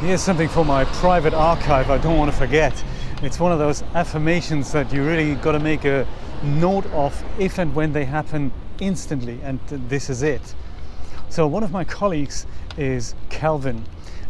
Here's something for my private archive I don't want to forget. It's one of those affirmations that you really got to make a note of if and when they happen instantly, and this is it. So, one of my colleagues is Calvin,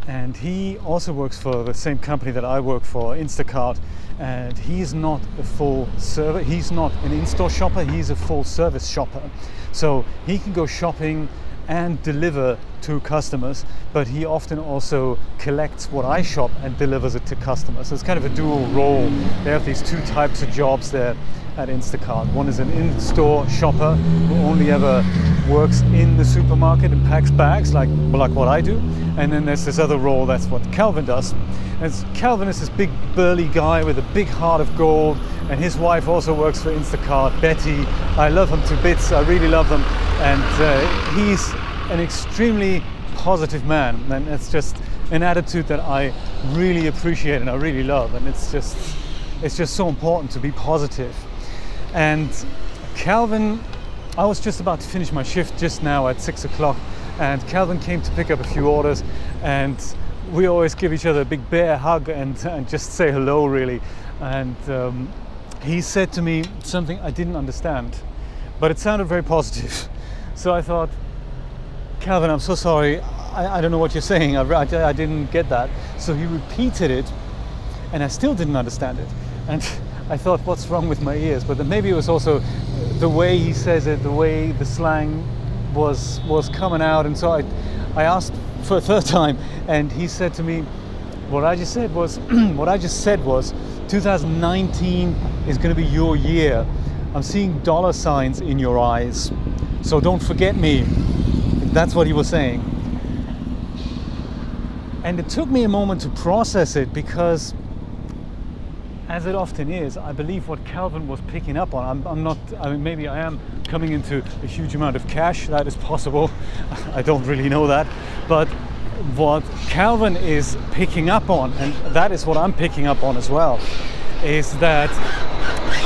and he also works for the same company that I work for, Instacart. And he's not a full server, he's not an in store shopper, he's a full service shopper. So, he can go shopping and deliver to customers, but he often also collects what I shop and delivers it to customers. So it's kind of a dual role. They have these two types of jobs there at Instacart. One is an in-store shopper who only ever works in the supermarket and packs bags, like like what I do. And then there's this other role. That's what Calvin does. And Calvin is this big burly guy with a big heart of gold, and his wife also works for Instacart, Betty. I love them to bits. I really love them, and uh, he's an extremely positive man, and it's just an attitude that I really appreciate and I really love, and it's just it's just so important to be positive. And Calvin, I was just about to finish my shift just now at six o'clock, and Calvin came to pick up a few orders, and we always give each other a big bear hug and, and just say hello, really. And um, he said to me something I didn't understand, but it sounded very positive. So I thought, Calvin, I'm so sorry. I, I don't know what you're saying. I, I, I didn't get that. So he repeated it, and I still didn't understand it. And I thought, what's wrong with my ears? But then maybe it was also the way he says it, the way the slang was was coming out. And so I, I asked for a third time, and he said to me, what I just said was, what I just said was, 2019 is going to be your year. I'm seeing dollar signs in your eyes, so don't forget me. That's what he was saying. And it took me a moment to process it because as it often is, I believe what Calvin was picking up on. I'm, I'm, not, I mean, maybe I am coming into a huge amount of cash, that is possible. I don't really know that. But what Calvin is picking up on, and that is what I'm picking up on as well, is that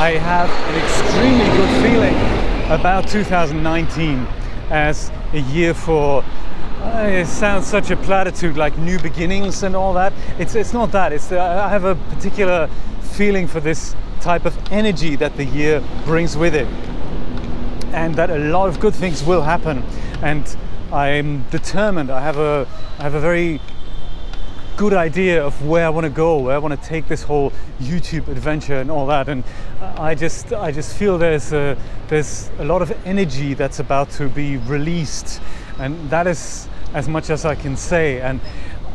I have an extremely good feeling about 2019 as a year for uh, it sounds such a platitude like new beginnings and all that. It's it's not that. It's uh, i have a particular feeling for this type of energy that the year brings with it and that a lot of good things will happen. And i'm determined. I have a i have a very good idea of where I want to go, where I want to take this whole YouTube adventure and all that. And I just, I just feel there's a, there's a lot of energy that's about to be released, and that is as much as I can say. And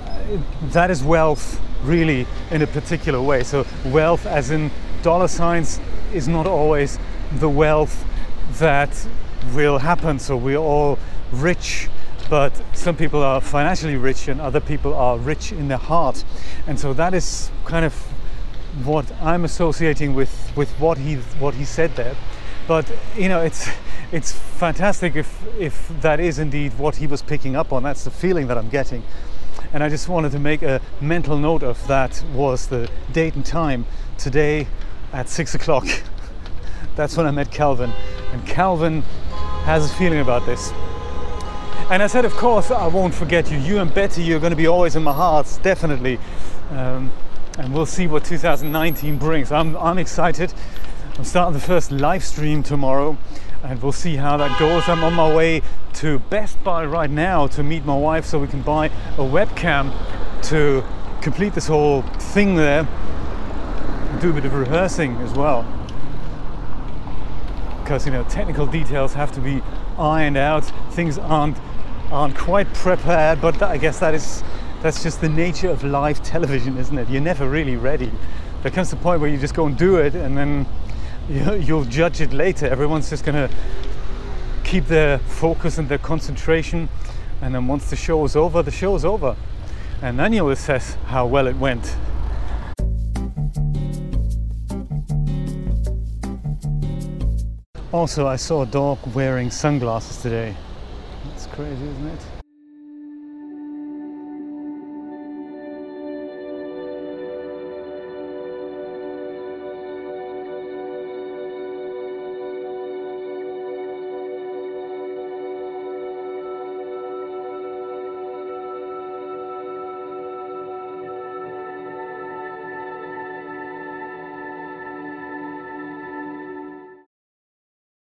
uh, that is wealth, really, in a particular way. So wealth, as in dollar signs, is not always the wealth that will happen. So we're all rich but some people are financially rich and other people are rich in their heart. And so that is kind of what i'm associating with with what he what he said there. But you know it's it's fantastic if if that is indeed what he was picking up on. That's the feeling that i'm getting. And i just wanted to make a mental note of that was the date and time. Today at six o'clock. That's when i met calvin. And calvin has a feeling about this and I said, of course, I won't forget you. You and Betty, you're going to be always in my heart, definitely. Um, and we'll see what 2019 brings. I'm, I'm excited. I'm starting the first live stream tomorrow, and we'll see how that goes. I'm on my way to Best Buy right now to meet my wife so we can buy a webcam to complete this whole thing there. Do a bit of rehearsing as well. Because, you know, technical details have to be ironed out. Things aren't aren't quite prepared, but I guess that is that's just the nature of live television, isn't it? You're never really ready. There comes the point where you just go and do it, and then you'll judge it later. Everyone's just gonna keep their focus and their concentration, and then once the show is over, the show is over, and then you'll assess how well it went. Also, I saw a dog wearing sunglasses today That's crazy, isn't it?